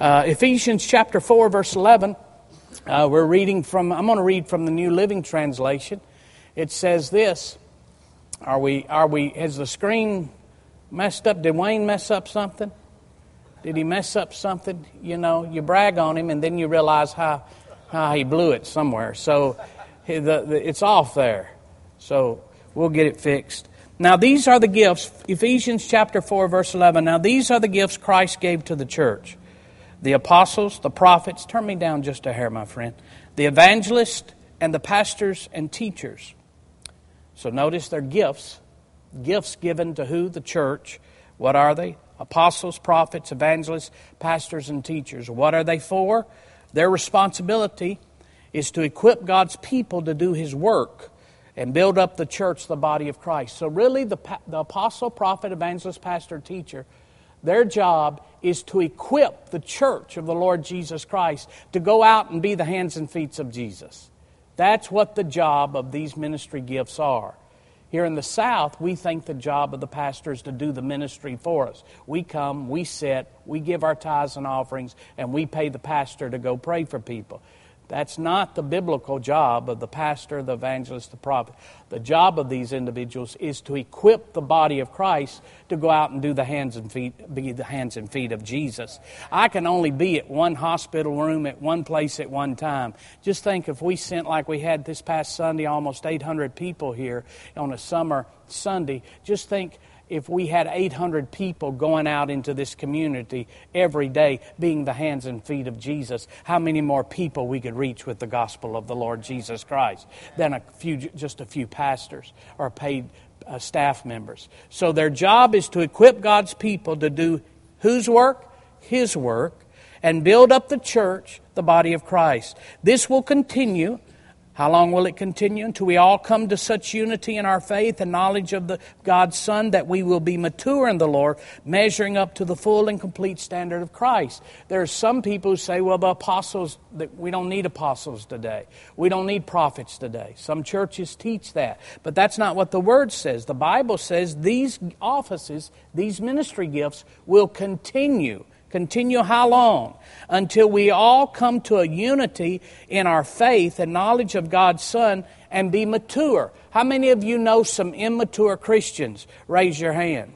Uh, Ephesians chapter 4, verse 11. Uh, we're reading from, I'm going to read from the New Living Translation. It says this Are we, are we, has the screen messed up? Did Wayne mess up something? Did he mess up something? You know, you brag on him and then you realize how, how he blew it somewhere. So the, the, it's off there. So we'll get it fixed. Now, these are the gifts, Ephesians chapter 4, verse 11. Now, these are the gifts Christ gave to the church the apostles, the prophets, turn me down just a hair, my friend, the evangelists, and the pastors and teachers. So notice their gifts. Gifts given to who? The church. What are they? Apostles, prophets, evangelists, pastors, and teachers. What are they for? Their responsibility is to equip God's people to do His work and build up the church, the body of Christ. So, really, the, the apostle, prophet, evangelist, pastor, teacher their job is to equip the church of the Lord Jesus Christ to go out and be the hands and feet of Jesus. That's what the job of these ministry gifts are. Here in the South, we think the job of the pastor is to do the ministry for us. We come, we sit, we give our tithes and offerings, and we pay the pastor to go pray for people. That's not the biblical job of the pastor, the evangelist, the prophet. The job of these individuals is to equip the body of Christ to go out and do the hands and feet, be the hands and feet of Jesus. I can only be at one hospital room at one place at one time. Just think if we sent like we had this past Sunday, almost 800 people here on a summer Sunday. Just think if we had 800 people going out into this community every day being the hands and feet of Jesus, how many more people we could reach with the gospel of the Lord Jesus Christ than a few, just a few pastors or paid uh, staff members. So their job is to equip God's people to do whose work? His work, and build up the church, the body of Christ. This will continue how long will it continue? Until we all come to such unity in our faith and knowledge of the God's Son that we will be mature in the Lord, measuring up to the full and complete standard of Christ. There are some people who say, well, the apostles, we don't need apostles today. We don't need prophets today. Some churches teach that. But that's not what the Word says. The Bible says these offices, these ministry gifts, will continue Continue how long? Until we all come to a unity in our faith and knowledge of God's Son and be mature. How many of you know some immature Christians? Raise your hand.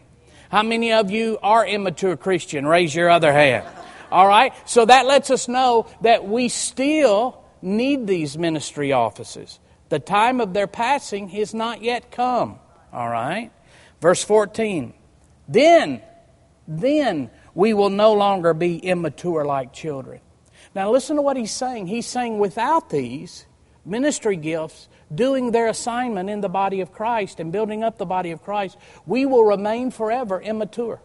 How many of you are immature Christian? Raise your other hand. All right? So that lets us know that we still need these ministry offices. The time of their passing has not yet come. All right? Verse 14. Then, then we will no longer be immature like children. Now, listen to what he's saying. He's saying without these ministry gifts, doing their assignment in the body of Christ and building up the body of Christ, we will remain forever immature.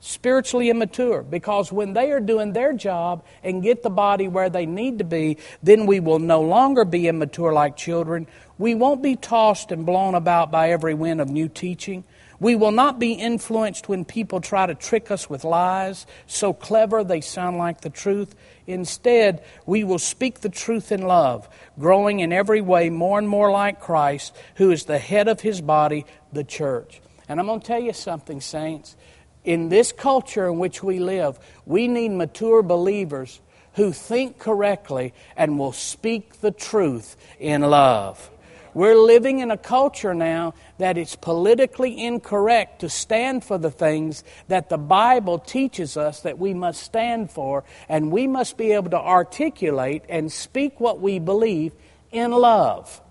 Spiritually immature, because when they are doing their job and get the body where they need to be, then we will no longer be immature like children. We won't be tossed and blown about by every wind of new teaching. We will not be influenced when people try to trick us with lies, so clever they sound like the truth. Instead, we will speak the truth in love, growing in every way more and more like Christ, who is the head of his body, the church. And I'm going to tell you something, saints. In this culture in which we live, we need mature believers who think correctly and will speak the truth in love. We're living in a culture now that it's politically incorrect to stand for the things that the Bible teaches us that we must stand for, and we must be able to articulate and speak what we believe in love.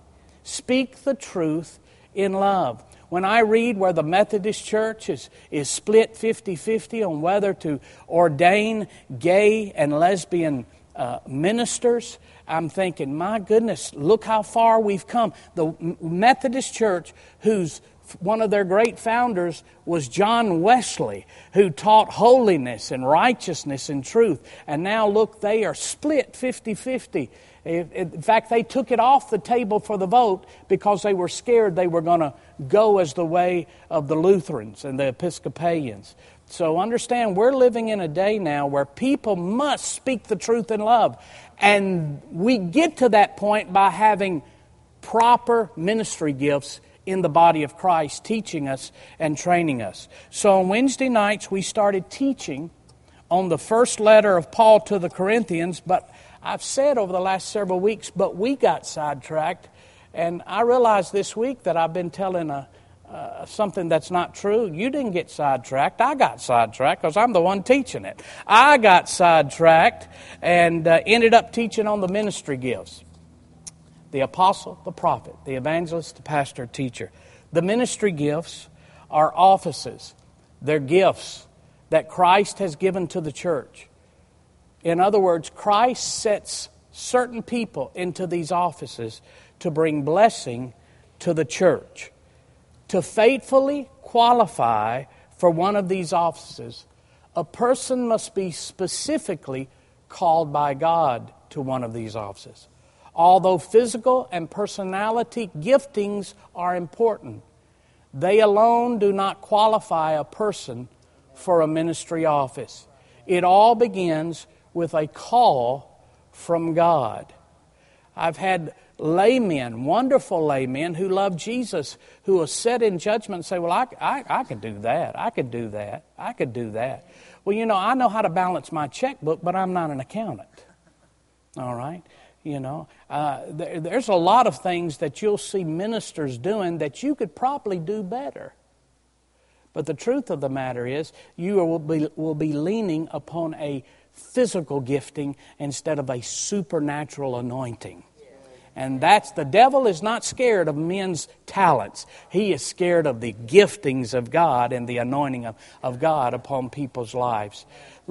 Speak the truth in love. When I read where the Methodist Church is, is split 50 50 on whether to ordain gay and lesbian uh, ministers, I'm thinking, my goodness, look how far we've come. The Methodist Church, whose one of their great founders was John Wesley, who taught holiness and righteousness and truth. And now, look, they are split 50 50. In fact, they took it off the table for the vote because they were scared they were going to go as the way of the Lutherans and the Episcopalians. So understand, we're living in a day now where people must speak the truth in love. And we get to that point by having proper ministry gifts in the body of Christ, teaching us and training us. So on Wednesday nights, we started teaching on the first letter of Paul to the Corinthians, but I've said over the last several weeks, but we got sidetracked. And I realized this week that I've been telling a, uh, something that's not true. You didn't get sidetracked. I got sidetracked because I'm the one teaching it. I got sidetracked and uh, ended up teaching on the ministry gifts the apostle, the prophet, the evangelist, the pastor, teacher. The ministry gifts are offices, they're gifts that Christ has given to the church. In other words, Christ sets certain people into these offices to bring blessing to the church. To faithfully qualify for one of these offices, a person must be specifically called by God to one of these offices. Although physical and personality giftings are important, they alone do not qualify a person for a ministry office. It all begins with a call from God. I've had laymen, wonderful laymen who love Jesus, who will sit in judgment and say, Well, I, I, I could do that. I could do that. I could do that. Well, you know, I know how to balance my checkbook, but I'm not an accountant. All right? You know, uh, there, there's a lot of things that you'll see ministers doing that you could probably do better. But the truth of the matter is, you will be, will be leaning upon a physical gifting instead of a supernatural anointing. And that's the devil is not scared of men's talents. He is scared of the giftings of God and the anointing of, of God upon people's lives.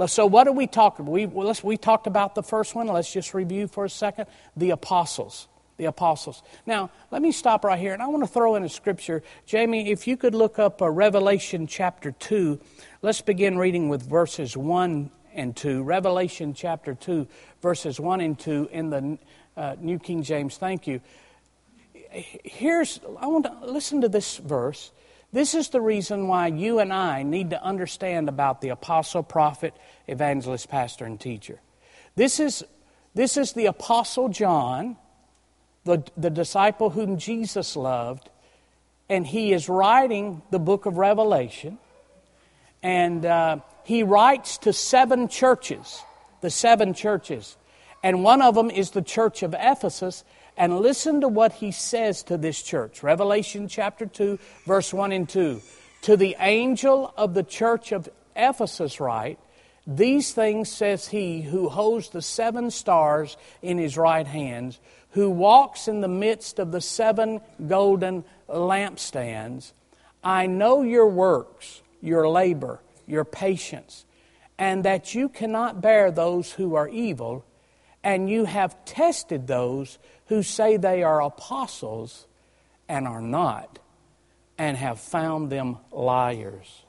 So, what are we talking about? We, we talked about the first one. Let's just review for a second the apostles. The apostles. Now, let me stop right here, and I want to throw in a scripture. Jamie, if you could look up uh, Revelation chapter 2, let's begin reading with verses 1 and 2. Revelation chapter 2, verses 1 and 2 in the uh, New King James. Thank you. Here's, I want to listen to this verse. This is the reason why you and I need to understand about the apostle, prophet, evangelist, pastor, and teacher. This is, this is the apostle John, the, the disciple whom Jesus loved, and he is writing the book of Revelation. And uh, he writes to seven churches, the seven churches. And one of them is the church of Ephesus. And listen to what he says to this church. Revelation chapter 2, verse 1 and 2. To the angel of the church of Ephesus, write, These things says he who holds the seven stars in his right hands, who walks in the midst of the seven golden lampstands. I know your works, your labor, your patience, and that you cannot bear those who are evil, and you have tested those who say they are apostles and are not, and have found them liars.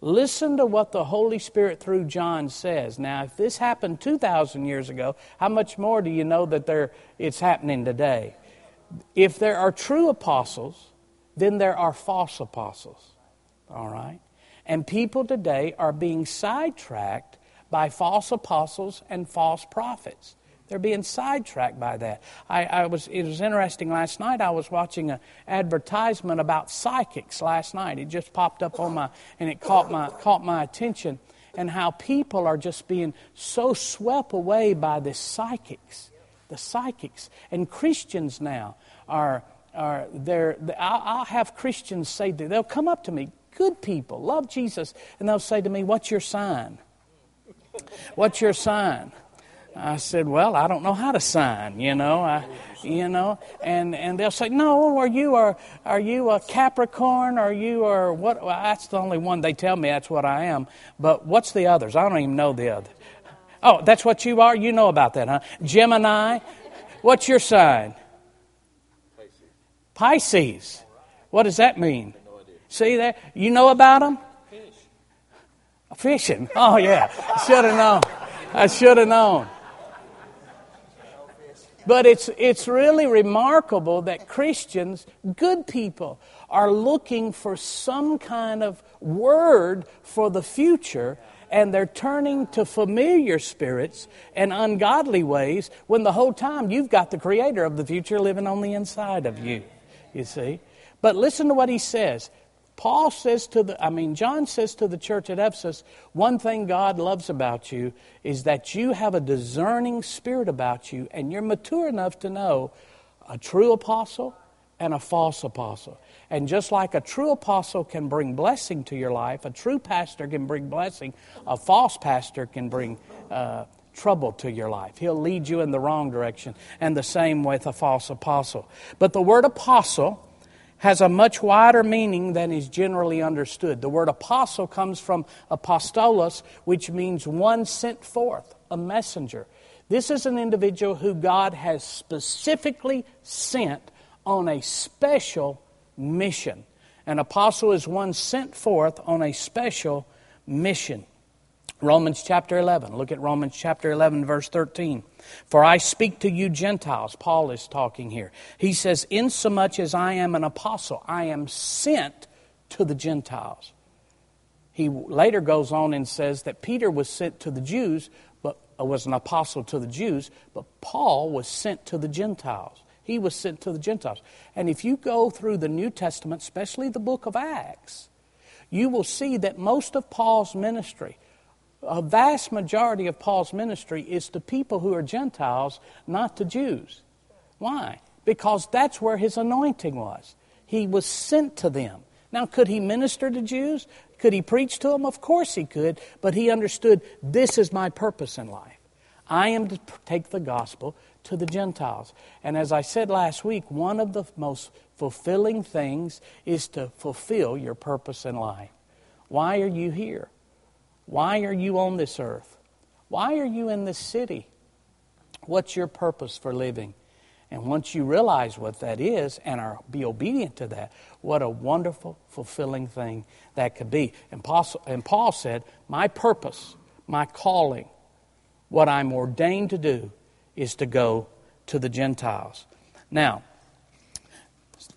Listen to what the Holy Spirit through John says. Now, if this happened 2,000 years ago, how much more do you know that there, it's happening today? If there are true apostles, then there are false apostles. All right? And people today are being sidetracked by false apostles and false prophets. They're being sidetracked by that. I, I, was, it was interesting last night. I was watching an advertisement about psychics last night. It just popped up on my, and it caught my, caught my attention. And how people are just being so swept away by the psychics. The psychics. And Christians now are, are there. I'll, I'll have Christians say, they'll come up to me, good people, love Jesus, and they'll say to me, What's your sign? What's your sign? I said, "Well, I don't know how to sign, you know, I, you know." And and they'll say, "No, are you are are you a Capricorn? Are you are what?" Well, that's the only one they tell me that's what I am. But what's the others? I don't even know the other. Oh, that's what you are. You know about that, huh? Gemini. What's your sign? Pisces. Pisces. What does that mean? See that? You know about them? Fishing. Oh, yeah. Should have known. I should have known. But it's, it's really remarkable that Christians, good people, are looking for some kind of word for the future and they're turning to familiar spirits and ungodly ways when the whole time you've got the creator of the future living on the inside of you. You see? But listen to what he says. Paul says to the, I mean, John says to the church at Ephesus, one thing God loves about you is that you have a discerning spirit about you and you're mature enough to know a true apostle and a false apostle. And just like a true apostle can bring blessing to your life, a true pastor can bring blessing, a false pastor can bring uh, trouble to your life. He'll lead you in the wrong direction. And the same with a false apostle. But the word apostle, has a much wider meaning than is generally understood. The word apostle comes from apostolos, which means one sent forth, a messenger. This is an individual who God has specifically sent on a special mission. An apostle is one sent forth on a special mission. Romans chapter 11. Look at Romans chapter 11, verse 13. For I speak to you Gentiles. Paul is talking here. He says, Insomuch as I am an apostle, I am sent to the Gentiles. He later goes on and says that Peter was sent to the Jews, but uh, was an apostle to the Jews, but Paul was sent to the Gentiles. He was sent to the Gentiles. And if you go through the New Testament, especially the book of Acts, you will see that most of Paul's ministry a vast majority of Paul's ministry is to people who are Gentiles, not to Jews. Why? Because that's where his anointing was. He was sent to them. Now, could he minister to Jews? Could he preach to them? Of course he could, but he understood this is my purpose in life. I am to take the gospel to the Gentiles. And as I said last week, one of the most fulfilling things is to fulfill your purpose in life. Why are you here? Why are you on this earth? Why are you in this city? What's your purpose for living? And once you realize what that is and are be obedient to that, what a wonderful, fulfilling thing that could be. And Paul, and Paul said, My purpose, my calling, what I'm ordained to do is to go to the Gentiles. Now,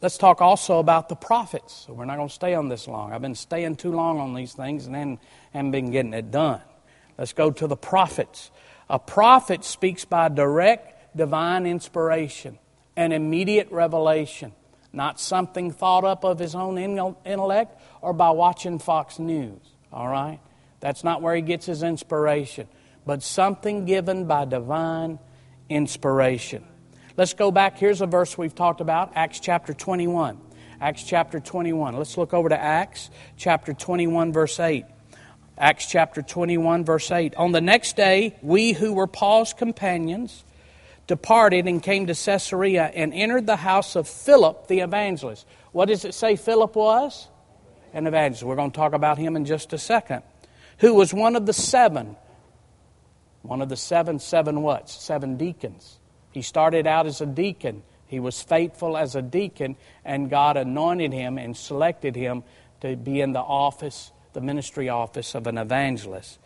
let's talk also about the prophets. We're not going to stay on this long. I've been staying too long on these things and then haven't been getting it done. Let's go to the prophets. A prophet speaks by direct divine inspiration and immediate revelation, not something thought up of his own intellect or by watching Fox News. All right? That's not where he gets his inspiration, but something given by divine inspiration. Let's go back. Here's a verse we've talked about Acts chapter 21. Acts chapter 21. Let's look over to Acts chapter 21, verse 8. Acts chapter 21, verse 8. On the next day, we who were Paul's companions departed and came to Caesarea and entered the house of Philip the evangelist. What does it say Philip was? An evangelist. We're going to talk about him in just a second. Who was one of the seven. One of the seven, seven what? Seven deacons. He started out as a deacon. He was faithful as a deacon, and God anointed him and selected him to be in the office, the ministry office of an evangelist.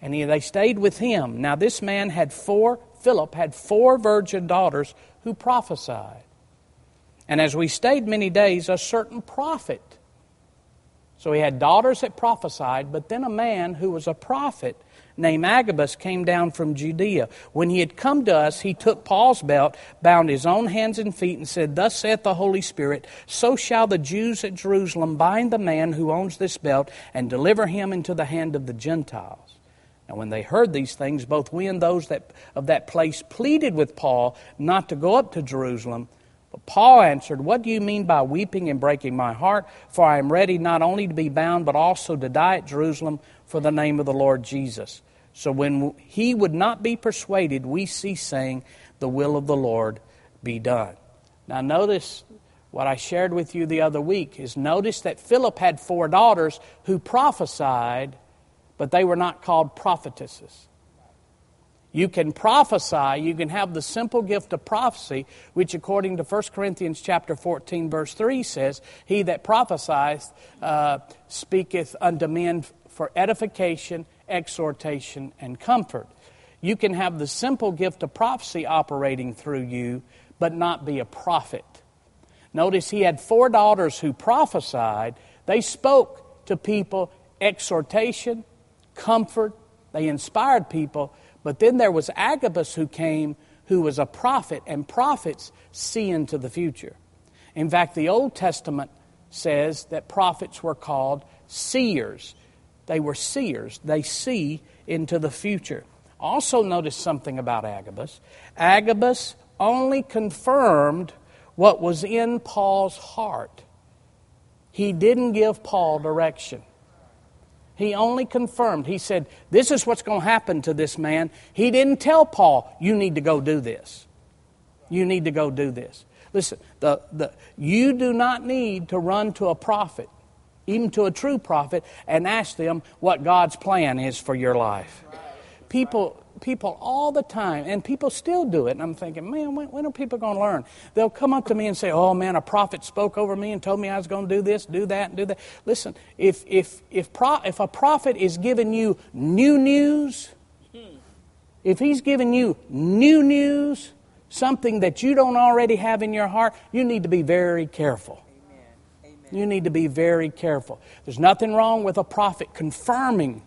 And he, they stayed with him. Now, this man had four, Philip had four virgin daughters who prophesied. And as we stayed many days, a certain prophet. So he had daughters that prophesied, but then a man who was a prophet named Agabus came down from Judea. When he had come to us, he took Paul's belt, bound his own hands and feet, and said, Thus saith the Holy Spirit, so shall the Jews at Jerusalem bind the man who owns this belt and deliver him into the hand of the Gentiles. Now, when they heard these things, both we and those that, of that place pleaded with Paul not to go up to Jerusalem. But Paul answered, What do you mean by weeping and breaking my heart? For I am ready not only to be bound, but also to die at Jerusalem for the name of the Lord Jesus. So when he would not be persuaded, we cease saying, The will of the Lord be done. Now, notice what I shared with you the other week is notice that Philip had four daughters who prophesied, but they were not called prophetesses. You can prophesy, you can have the simple gift of prophecy, which according to 1 Corinthians chapter 14, verse 3 says, He that prophesieth uh, speaketh unto men for edification, exhortation, and comfort. You can have the simple gift of prophecy operating through you, but not be a prophet. Notice he had four daughters who prophesied. They spoke to people exhortation, comfort, they inspired people but then there was Agabus who came, who was a prophet, and prophets see into the future. In fact, the Old Testament says that prophets were called seers. They were seers, they see into the future. Also, notice something about Agabus. Agabus only confirmed what was in Paul's heart, he didn't give Paul direction. He only confirmed. He said, This is what's going to happen to this man. He didn't tell Paul, You need to go do this. You need to go do this. Listen, the, the, you do not need to run to a prophet, even to a true prophet, and ask them what God's plan is for your life. People, people all the time, and people still do it. And I'm thinking, man, when, when are people going to learn? They'll come up to me and say, oh man, a prophet spoke over me and told me I was going to do this, do that, and do that. Listen, if, if, if, pro, if a prophet is giving you new news, if he's giving you new news, something that you don't already have in your heart, you need to be very careful. You need to be very careful. There's nothing wrong with a prophet confirming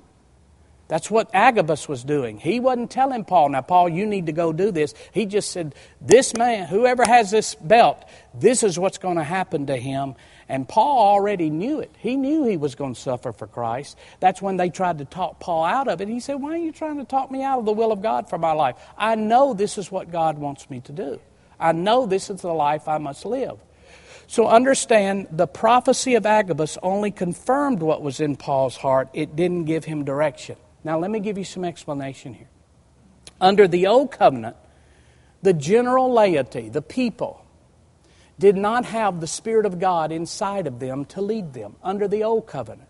that's what Agabus was doing. He wasn't telling Paul, now, Paul, you need to go do this. He just said, This man, whoever has this belt, this is what's going to happen to him. And Paul already knew it. He knew he was going to suffer for Christ. That's when they tried to talk Paul out of it. He said, Why are you trying to talk me out of the will of God for my life? I know this is what God wants me to do. I know this is the life I must live. So understand the prophecy of Agabus only confirmed what was in Paul's heart, it didn't give him direction. Now, let me give you some explanation here. Under the Old Covenant, the general laity, the people, did not have the Spirit of God inside of them to lead them under the Old Covenant.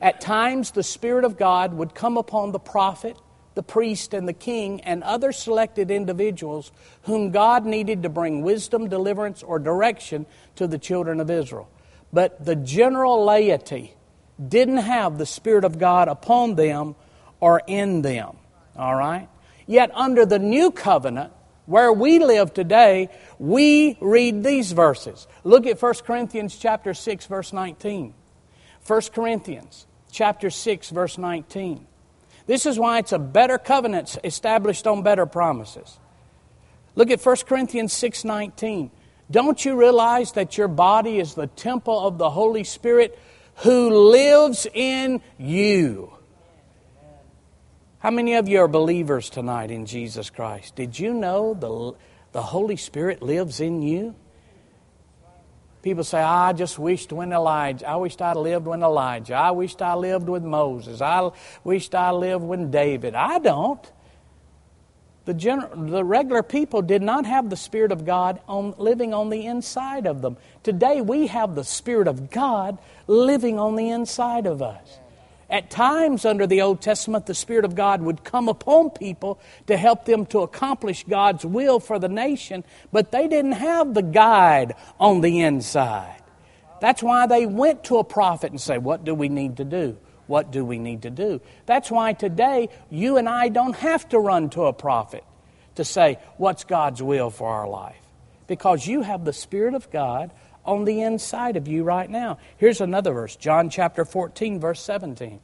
At times, the Spirit of God would come upon the prophet, the priest, and the king, and other selected individuals whom God needed to bring wisdom, deliverance, or direction to the children of Israel. But the general laity didn't have the Spirit of God upon them are in them. All right? Yet under the new covenant, where we live today, we read these verses. Look at 1 Corinthians chapter 6 verse 19. 1 Corinthians chapter 6 verse 19. This is why it's a better covenant established on better promises. Look at 1 Corinthians 6:19. Don't you realize that your body is the temple of the Holy Spirit who lives in you? How many of you are believers tonight in Jesus Christ? Did you know the, the Holy Spirit lives in you? People say, I just wished when Elijah, I wished I lived when Elijah. I wished I lived with Moses. I wished I lived when David. I don't. The, general, the regular people did not have the Spirit of God on, living on the inside of them. Today we have the Spirit of God living on the inside of us. At times, under the Old Testament, the Spirit of God would come upon people to help them to accomplish God's will for the nation, but they didn't have the guide on the inside. That's why they went to a prophet and say, What do we need to do? What do we need to do? That's why today you and I don't have to run to a prophet to say, What's God's will for our life? Because you have the Spirit of God on the inside of you right now. Here's another verse John chapter 14, verse 17.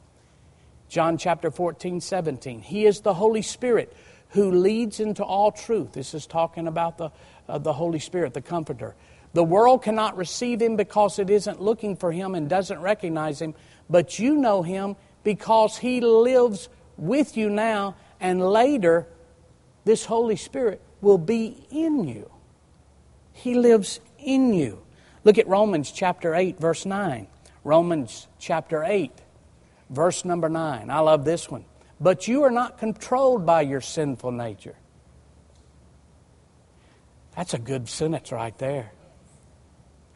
John chapter 14, 17. He is the Holy Spirit who leads into all truth. This is talking about the, uh, the Holy Spirit, the Comforter. The world cannot receive him because it isn't looking for him and doesn't recognize him, but you know him because he lives with you now, and later, this Holy Spirit will be in you. He lives in you. Look at Romans chapter 8, verse 9. Romans chapter 8, verse number 9. I love this one. But you are not controlled by your sinful nature. That's a good sentence right there.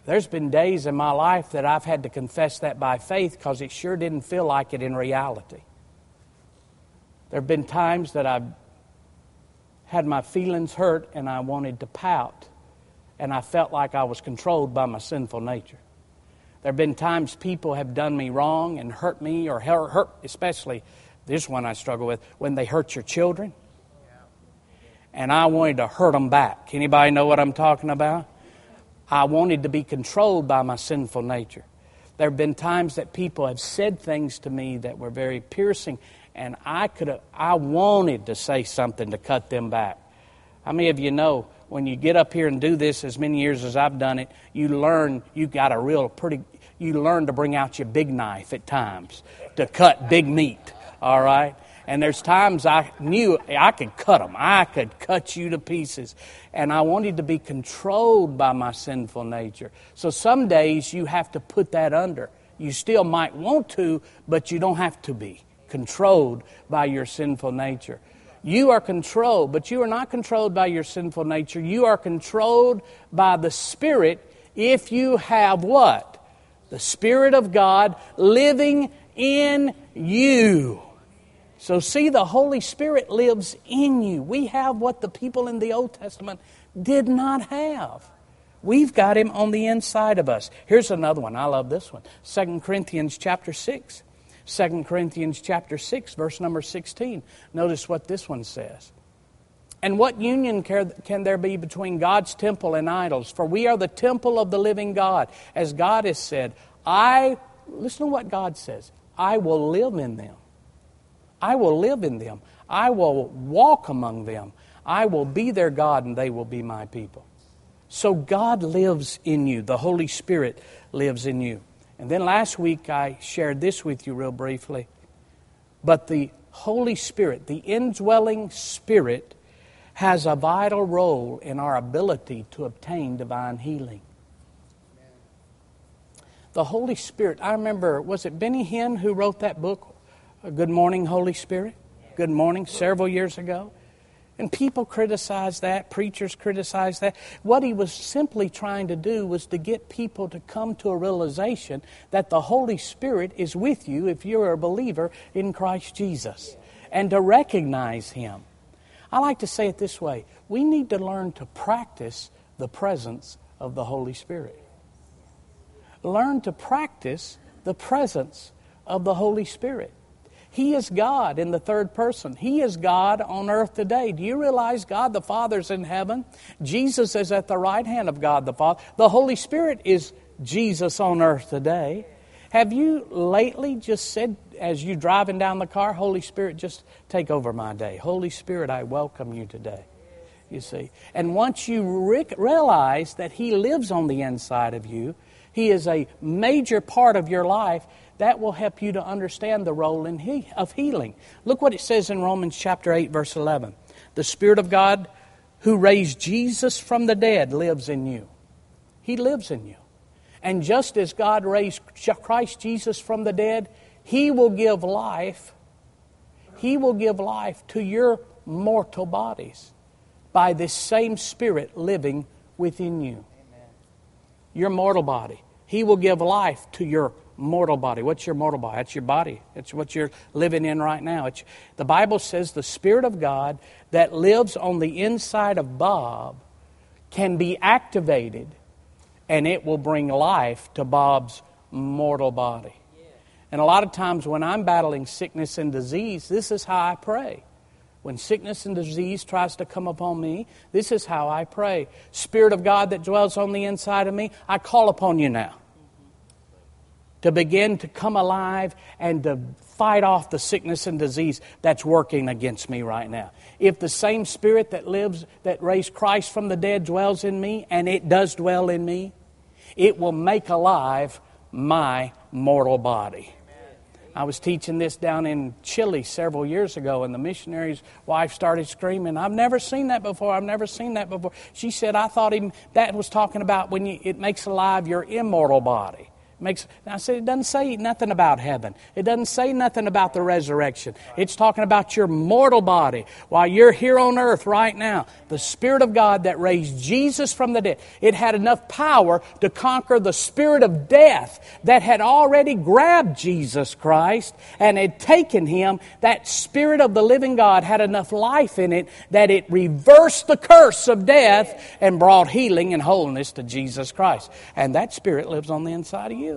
There's been days in my life that I've had to confess that by faith because it sure didn't feel like it in reality. There have been times that I've had my feelings hurt and I wanted to pout, and I felt like I was controlled by my sinful nature. There have been times people have done me wrong and hurt me, or hurt, especially this one I struggle with, when they hurt your children. And I wanted to hurt them back. Anybody know what I'm talking about? I wanted to be controlled by my sinful nature. There have been times that people have said things to me that were very piercing, and I could have, I wanted to say something to cut them back. How many of you know when you get up here and do this as many years as I've done it, you learn you got a real pretty you learn to bring out your big knife at times to cut big meat, all right? And there's times I knew I could cut them. I could cut you to pieces. And I wanted to be controlled by my sinful nature. So some days you have to put that under. You still might want to, but you don't have to be controlled by your sinful nature. You are controlled, but you are not controlled by your sinful nature. You are controlled by the Spirit if you have what? The Spirit of God living in you. So, see, the Holy Spirit lives in you. We have what the people in the Old Testament did not have. We've got him on the inside of us. Here's another one. I love this one. 2 Corinthians chapter 6. 2 Corinthians chapter 6, verse number 16. Notice what this one says. And what union can there be between God's temple and idols? For we are the temple of the living God. As God has said, I, listen to what God says, I will live in them. I will live in them. I will walk among them. I will be their God and they will be my people. So God lives in you. The Holy Spirit lives in you. And then last week I shared this with you real briefly. But the Holy Spirit, the indwelling Spirit, has a vital role in our ability to obtain divine healing. The Holy Spirit, I remember, was it Benny Hinn who wrote that book, Good Morning, Holy Spirit. Good Morning, several years ago. And people criticize that, preachers criticize that. What he was simply trying to do was to get people to come to a realization that the Holy Spirit is with you if you're a believer in Christ Jesus and to recognize Him. I like to say it this way we need to learn to practice the presence of the Holy Spirit. Learn to practice the presence of the Holy Spirit. He is God in the third person. He is God on earth today. Do you realize God the Father's in heaven? Jesus is at the right hand of God the Father. The Holy Spirit is Jesus on earth today. Have you lately just said, as you driving down the car, Holy Spirit, just take over my day? Holy Spirit, I welcome you today. You see. And once you re- realize that He lives on the inside of you, He is a major part of your life, that will help you to understand the role in he, of healing. Look what it says in Romans chapter 8, verse 11. The Spirit of God who raised Jesus from the dead lives in you. He lives in you. And just as God raised Christ Jesus from the dead, He will give life. He will give life to your mortal bodies by this same Spirit living within you. Your mortal body. He will give life to your mortal body. What's your mortal body? That's your body. It's what you're living in right now. It's, the Bible says the Spirit of God that lives on the inside of Bob can be activated and it will bring life to Bob's mortal body. And a lot of times when I'm battling sickness and disease, this is how I pray. When sickness and disease tries to come upon me, this is how I pray. Spirit of God that dwells on the inside of me, I call upon you now to begin to come alive and to fight off the sickness and disease that's working against me right now. If the same spirit that lives, that raised Christ from the dead dwells in me, and it does dwell in me, it will make alive my mortal body. I was teaching this down in Chile several years ago, and the missionary's wife started screaming, I've never seen that before. I've never seen that before. She said, I thought he, that was talking about when you, it makes alive your immortal body. Makes I said it doesn't say nothing about heaven. It doesn't say nothing about the resurrection. It's talking about your mortal body while you're here on earth right now. The Spirit of God that raised Jesus from the dead. It had enough power to conquer the spirit of death that had already grabbed Jesus Christ and had taken him. That Spirit of the living God had enough life in it that it reversed the curse of death and brought healing and wholeness to Jesus Christ. And that Spirit lives on the inside of you.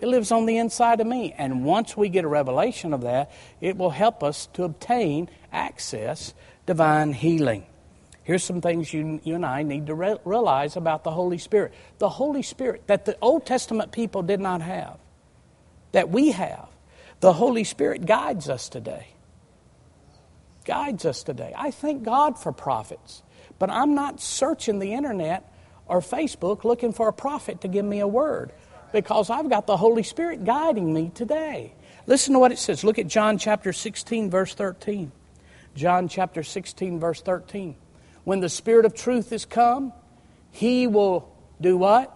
It lives on the inside of me. And once we get a revelation of that, it will help us to obtain access divine healing. Here's some things you, you and I need to re- realize about the Holy Spirit. The Holy Spirit that the Old Testament people did not have, that we have. The Holy Spirit guides us today. Guides us today. I thank God for prophets, but I'm not searching the internet or Facebook looking for a prophet to give me a word because I've got the Holy Spirit guiding me today. Listen to what it says. Look at John chapter 16, verse 13. John chapter 16, verse 13. When the Spirit of truth is come, He will do what?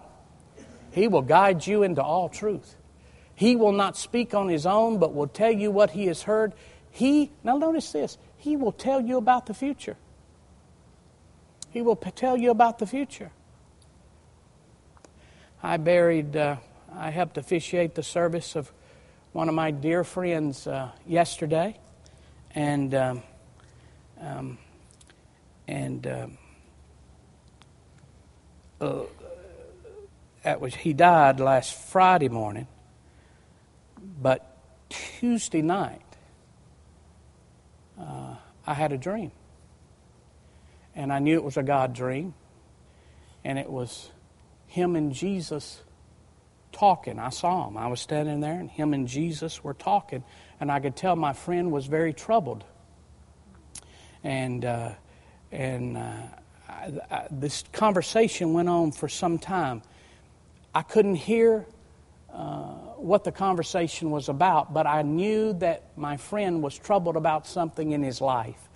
He will guide you into all truth. He will not speak on His own, but will tell you what He has heard. He, now notice this, He will tell you about the future. He will tell you about the future. I buried, uh, I helped officiate the service of one of my dear friends uh, yesterday, and um, um, and um, uh, that was he died last Friday morning, but Tuesday night uh, I had a dream, and I knew it was a God dream, and it was him and Jesus talking. I saw him. I was standing there, and him and Jesus were talking, and I could tell my friend was very troubled. And uh, and uh, I, I, this conversation went on for some time. I couldn't hear uh, what the conversation was about, but I knew that my friend was troubled about something in his life.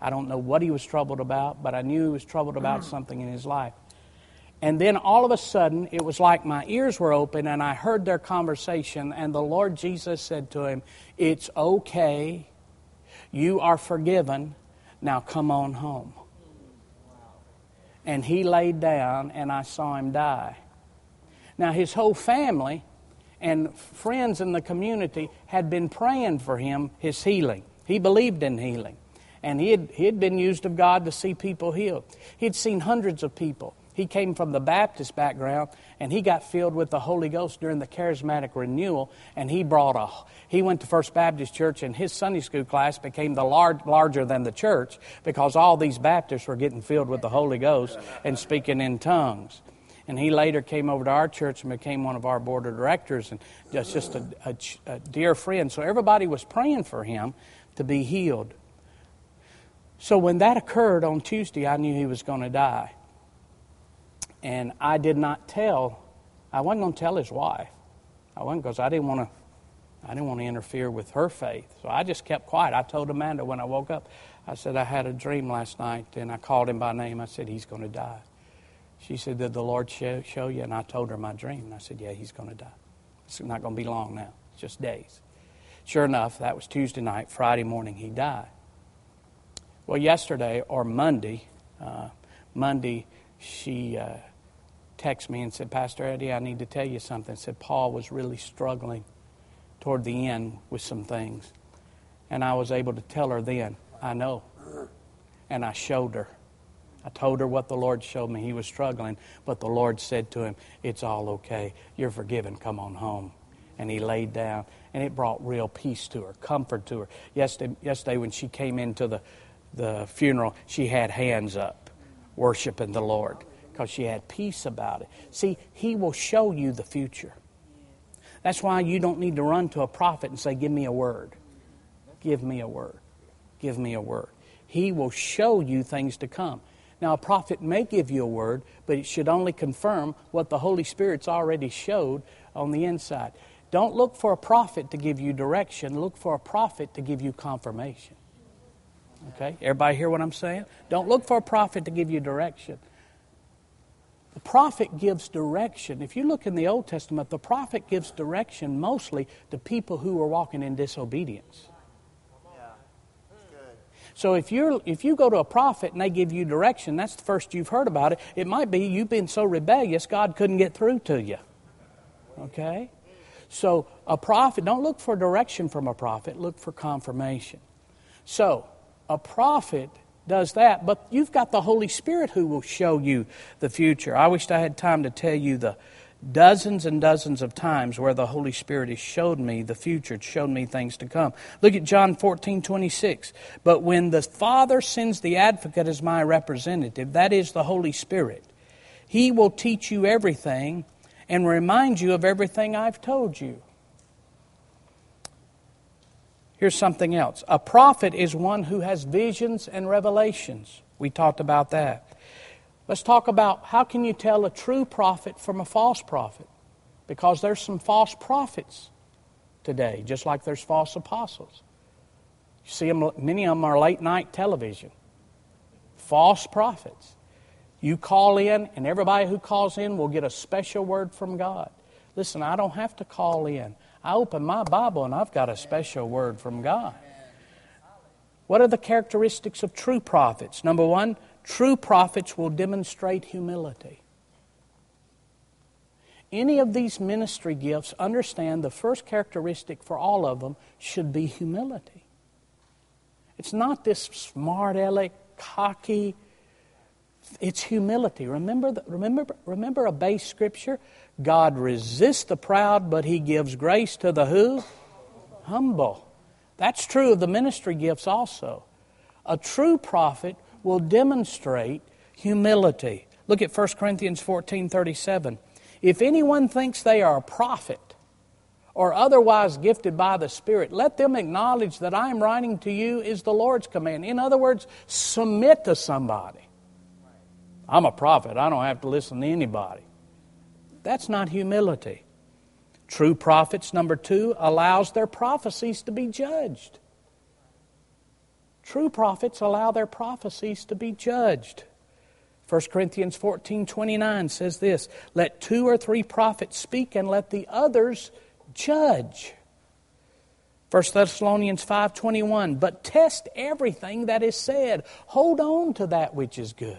I don't know what he was troubled about, but I knew he was troubled about mm. something in his life. And then all of a sudden, it was like my ears were open and I heard their conversation. And the Lord Jesus said to him, It's okay. You are forgiven. Now come on home. And he laid down and I saw him die. Now, his whole family and friends in the community had been praying for him, his healing. He believed in healing. And he had, he had been used of God to see people healed. He'd seen hundreds of people he came from the Baptist background and he got filled with the Holy Ghost during the charismatic renewal and he brought a he went to First Baptist Church and his Sunday school class became the large larger than the church because all these Baptists were getting filled with the Holy Ghost and speaking in tongues. And he later came over to our church and became one of our board of directors and just, just a, a, a dear friend. So everybody was praying for him to be healed. So when that occurred on Tuesday, I knew he was going to die. And I did not tell, I wasn't going to tell his wife. I wasn't because I didn't want to. I didn't want to interfere with her faith. So I just kept quiet. I told Amanda when I woke up, I said, I had a dream last night, and I called him by name. I said, He's going to die. She said, Did the Lord show, show you? And I told her my dream. And I said, Yeah, he's going to die. It's not going to be long now, it's just days. Sure enough, that was Tuesday night. Friday morning, he died. Well, yesterday or Monday, uh, Monday, she. Uh, texted me and said, Pastor Eddie, I need to tell you something. Said Paul was really struggling toward the end with some things. And I was able to tell her then, I know. And I showed her. I told her what the Lord showed me. He was struggling, but the Lord said to him, It's all okay. You're forgiven. Come on home. And he laid down, and it brought real peace to her, comfort to her. Yesterday, yesterday when she came into the, the funeral, she had hands up, worshiping the Lord because she had peace about it. See, He will show you the future. That's why you don't need to run to a prophet and say, Give me a word. Give me a word. Give me a word. He will show you things to come. Now, a prophet may give you a word, but it should only confirm what the Holy Spirit's already showed on the inside. Don't look for a prophet to give you direction, look for a prophet to give you confirmation. Okay? Everybody hear what I'm saying? Don't look for a prophet to give you direction. The prophet gives direction. If you look in the Old Testament, the prophet gives direction mostly to people who are walking in disobedience. So if you're if you go to a prophet and they give you direction, that's the first you've heard about it. It might be you've been so rebellious God couldn't get through to you. Okay? So a prophet, don't look for direction from a prophet, look for confirmation. So a prophet does that, but you've got the Holy Spirit who will show you the future. I wished I had time to tell you the dozens and dozens of times where the Holy Spirit has showed me the future, showed me things to come. Look at John 14, 26. But when the Father sends the advocate as my representative, that is the Holy Spirit, he will teach you everything and remind you of everything I've told you. Here's something else. A prophet is one who has visions and revelations. We talked about that. Let's talk about how can you tell a true prophet from a false prophet? Because there's some false prophets today, just like there's false apostles. You see them, many of them are late night television. False prophets. You call in, and everybody who calls in will get a special word from God. Listen, I don't have to call in. I open my Bible and I've got a special word from God. What are the characteristics of true prophets? Number one, True prophets will demonstrate humility. Any of these ministry gifts, understand the first characteristic for all of them should be humility. It's not this smart aleck, cocky, it's humility. Remember, the, remember, remember a base scripture? God resists the proud, but he gives grace to the who? Humble. That's true of the ministry gifts also. A true prophet will demonstrate humility. Look at 1 Corinthians 14 37. If anyone thinks they are a prophet or otherwise gifted by the Spirit, let them acknowledge that I am writing to you is the Lord's command. In other words, submit to somebody. I'm a prophet, I don't have to listen to anybody. That's not humility. True prophets, number two, allows their prophecies to be judged. True prophets allow their prophecies to be judged. 1 Corinthians 14 29 says this Let two or three prophets speak and let the others judge. 1 Thessalonians 5:21 But test everything that is said hold on to that which is good.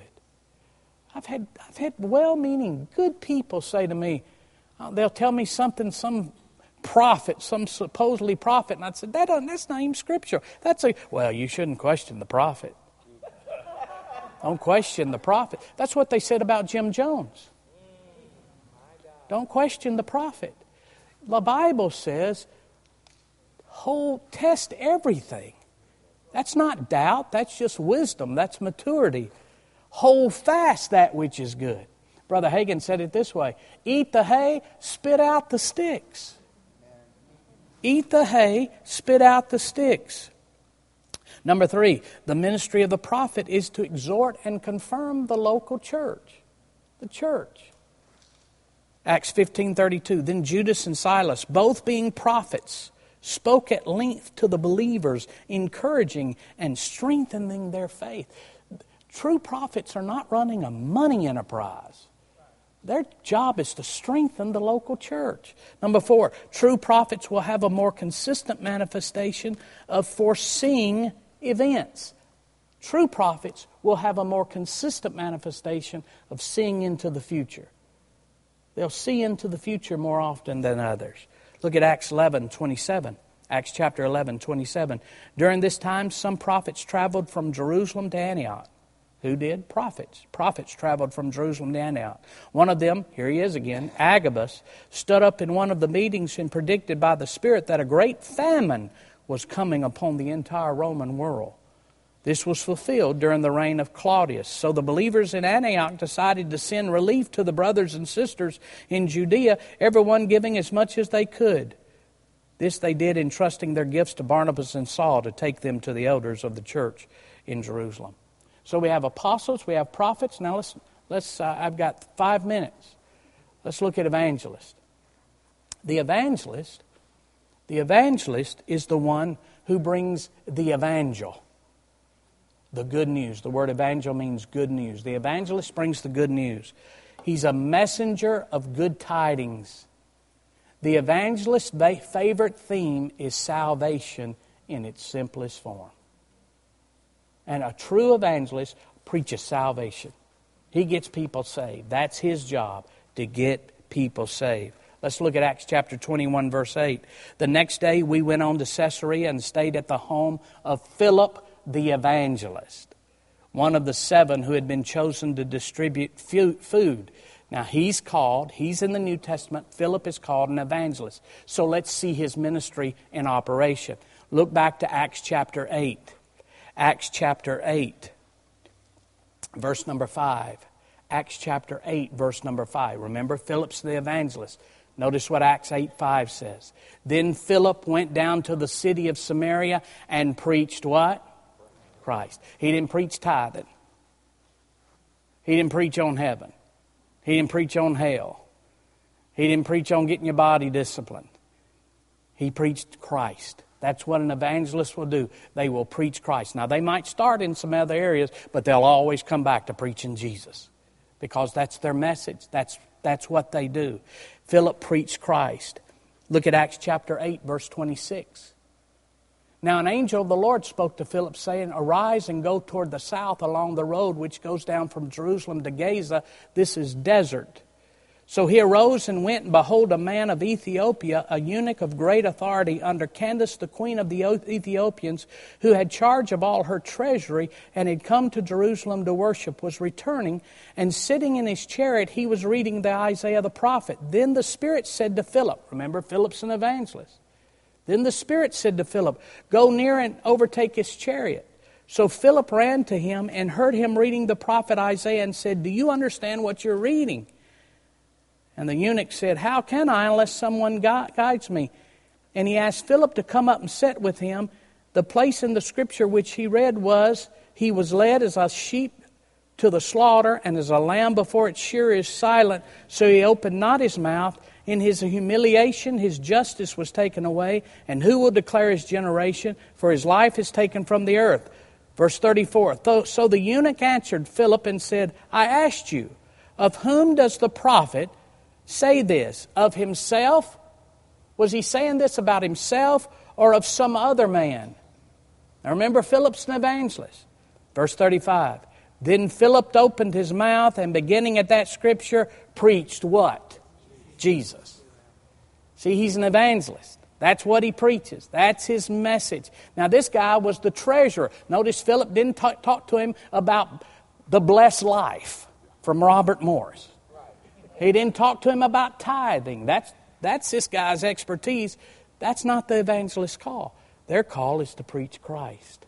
I've had I've had well-meaning good people say to me uh, they'll tell me something some prophet, some supposedly prophet. And I said, that that's not even scripture. That's a, well, you shouldn't question the prophet. Don't question the prophet. That's what they said about Jim Jones. Don't question the prophet. The Bible says, hold, test everything. That's not doubt, that's just wisdom, that's maturity. Hold fast that which is good. Brother Hagin said it this way Eat the hay, spit out the sticks. Eat the hay, spit out the sticks. Number three, the ministry of the prophet is to exhort and confirm the local church. The church. Acts 15:32 Then Judas and Silas both being prophets spoke at length to the believers encouraging and strengthening their faith. True prophets are not running a money enterprise. Their job is to strengthen the local church. Number four, true prophets will have a more consistent manifestation of foreseeing events. True prophets will have a more consistent manifestation of seeing into the future. They'll see into the future more often than others. Look at Acts 11 27. Acts chapter 11, 27. During this time, some prophets traveled from Jerusalem to Antioch. Who did? Prophets. Prophets traveled from Jerusalem to Antioch. One of them, here he is again, Agabus, stood up in one of the meetings and predicted by the Spirit that a great famine was coming upon the entire Roman world. This was fulfilled during the reign of Claudius. So the believers in Antioch decided to send relief to the brothers and sisters in Judea, everyone giving as much as they could. This they did, entrusting their gifts to Barnabas and Saul to take them to the elders of the church in Jerusalem. So we have apostles, we have prophets. Now let's, let's uh, I've got five minutes. Let's look at evangelist. The evangelist, the evangelist is the one who brings the evangel, the good news. The word evangel means good news. The evangelist brings the good news. He's a messenger of good tidings. The evangelist's favorite theme is salvation in its simplest form. And a true evangelist preaches salvation. He gets people saved. That's his job, to get people saved. Let's look at Acts chapter 21, verse 8. The next day we went on to Caesarea and stayed at the home of Philip the evangelist, one of the seven who had been chosen to distribute food. Now he's called, he's in the New Testament, Philip is called an evangelist. So let's see his ministry in operation. Look back to Acts chapter 8. Acts chapter 8, verse number 5. Acts chapter 8, verse number 5. Remember, Philip's the evangelist. Notice what Acts 8 5 says. Then Philip went down to the city of Samaria and preached what? Christ. He didn't preach tithing. He didn't preach on heaven. He didn't preach on hell. He didn't preach on getting your body disciplined. He preached Christ. That's what an evangelist will do. They will preach Christ. Now, they might start in some other areas, but they'll always come back to preaching Jesus because that's their message. That's, that's what they do. Philip preached Christ. Look at Acts chapter 8, verse 26. Now, an angel of the Lord spoke to Philip, saying, Arise and go toward the south along the road which goes down from Jerusalem to Gaza. This is desert. So he arose and went, and behold, a man of Ethiopia, a eunuch of great authority under Candace, the queen of the Ethiopians, who had charge of all her treasury and had come to Jerusalem to worship, was returning, and sitting in his chariot, he was reading the Isaiah the prophet. Then the Spirit said to Philip, remember, Philip's an evangelist. Then the Spirit said to Philip, Go near and overtake his chariot. So Philip ran to him and heard him reading the prophet Isaiah and said, Do you understand what you're reading? And the eunuch said, How can I unless someone guides me? And he asked Philip to come up and sit with him. The place in the scripture which he read was, He was led as a sheep to the slaughter, and as a lamb before its shearer is silent, so he opened not his mouth. In his humiliation, his justice was taken away. And who will declare his generation? For his life is taken from the earth. Verse 34 So the eunuch answered Philip and said, I asked you, of whom does the prophet say this? Of himself? Was he saying this about himself or of some other man? Now remember, Philip's an evangelist. Verse 35. Then Philip opened his mouth and beginning at that scripture, preached what? Jesus. See, he's an evangelist. That's what he preaches. That's his message. Now, this guy was the treasurer. Notice Philip didn't talk, talk to him about the blessed life from Robert Morris. He didn't talk to him about tithing. That's, that's this guy's expertise. That's not the evangelist's call. Their call is to preach Christ.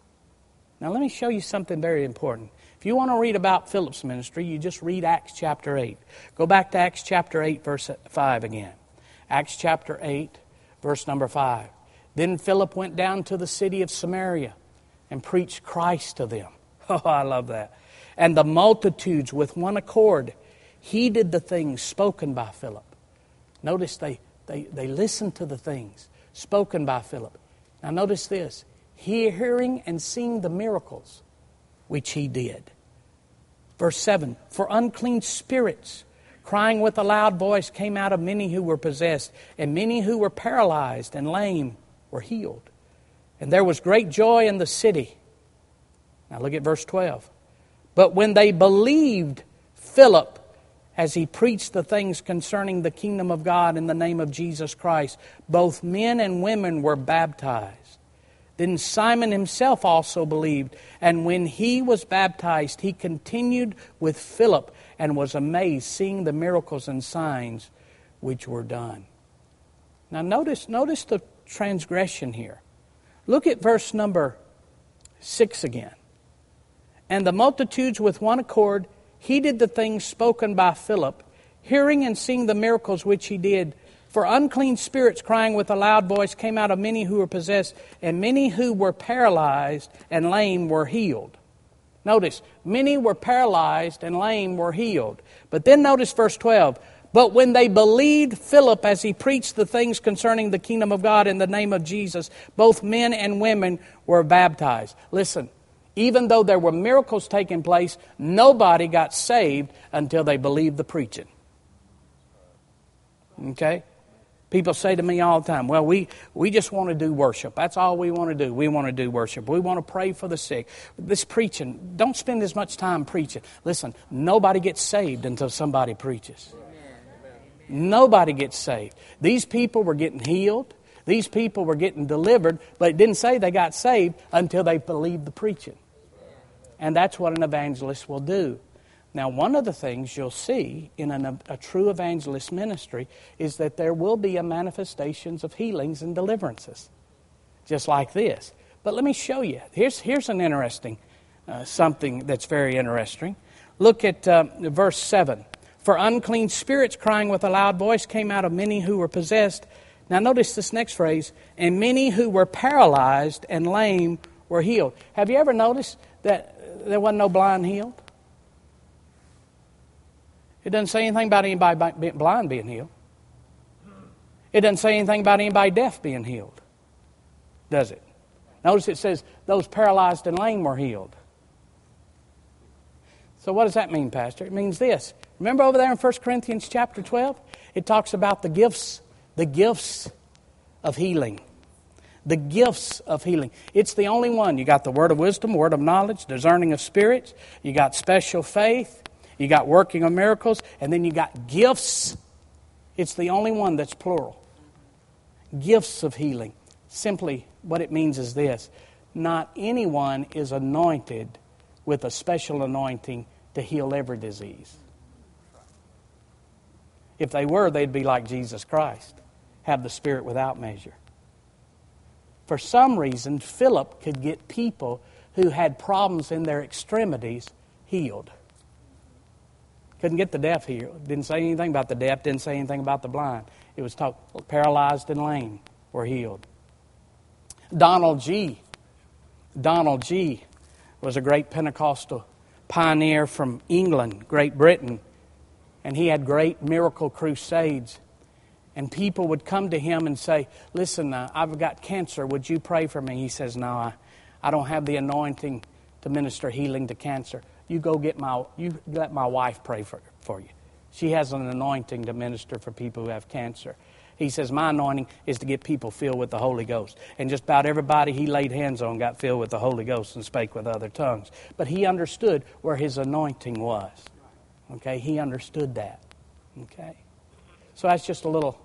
Now, let me show you something very important. If you want to read about Philip's ministry, you just read Acts chapter 8. Go back to Acts chapter 8, verse 5 again. Acts chapter 8, verse number 5. Then Philip went down to the city of Samaria and preached Christ to them. Oh, I love that. And the multitudes with one accord heeded the things spoken by Philip. Notice they, they, they listened to the things spoken by Philip. Now, notice this hearing and seeing the miracles which he did. Verse 7 For unclean spirits, crying with a loud voice, came out of many who were possessed, and many who were paralyzed and lame were healed. And there was great joy in the city. Now look at verse 12. But when they believed Philip as he preached the things concerning the kingdom of God in the name of Jesus Christ, both men and women were baptized. Then Simon himself also believed, and when he was baptized, he continued with Philip and was amazed, seeing the miracles and signs which were done. Now, notice, notice the transgression here. Look at verse number 6 again. And the multitudes with one accord heeded the things spoken by Philip, hearing and seeing the miracles which he did. For unclean spirits, crying with a loud voice, came out of many who were possessed, and many who were paralyzed and lame were healed. Notice, many were paralyzed and lame were healed. But then notice verse 12. But when they believed Philip as he preached the things concerning the kingdom of God in the name of Jesus, both men and women were baptized. Listen, Even though there were miracles taking place, nobody got saved until they believed the preaching. Okay? People say to me all the time, well, we, we just want to do worship. That's all we want to do. We want to do worship. We want to pray for the sick. This preaching, don't spend as much time preaching. Listen, nobody gets saved until somebody preaches. Nobody gets saved. These people were getting healed. These people were getting delivered, but it didn't say they got saved until they believed the preaching. And that's what an evangelist will do. Now, one of the things you'll see in an, a true evangelist ministry is that there will be manifestations of healings and deliverances, just like this. But let me show you. Here's, here's an interesting uh, something that's very interesting. Look at uh, verse 7. For unclean spirits crying with a loud voice came out of many who were possessed. Now, notice this next phrase and many who were paralyzed and lame were healed. Have you ever noticed that there wasn't no blind healed? It doesn't say anything about anybody being blind being healed. It doesn't say anything about anybody deaf being healed, does it? Notice it says those paralyzed and lame were healed. So what does that mean, Pastor? It means this. Remember over there in 1 Corinthians chapter 12? It talks about the gifts, the gifts of healing. The gifts of healing. It's the only one. You got the word of wisdom, word of knowledge, discerning of spirits, you got special faith, you got working of miracles, and then you got gifts. It's the only one that's plural. Gifts of healing. Simply, what it means is this not anyone is anointed with a special anointing to heal every disease. If they were, they'd be like Jesus Christ, have the Spirit without measure. For some reason, Philip could get people who had problems in their extremities healed. Couldn't get the deaf healed. Didn't say anything about the deaf, didn't say anything about the blind. It was talk, paralyzed and lame were healed. Donald Gee. Donald Gee. was a great Pentecostal pioneer from England, Great Britain, and he had great miracle crusades. And people would come to him and say, Listen, uh, I've got cancer. Would you pray for me? He says, No, I, I don't have the anointing to minister healing to cancer you go get my, you let my wife pray for, for you. She has an anointing to minister for people who have cancer. He says, My anointing is to get people filled with the Holy Ghost. And just about everybody he laid hands on got filled with the Holy Ghost and spake with other tongues. But he understood where his anointing was. Okay? He understood that. Okay? So that's just a little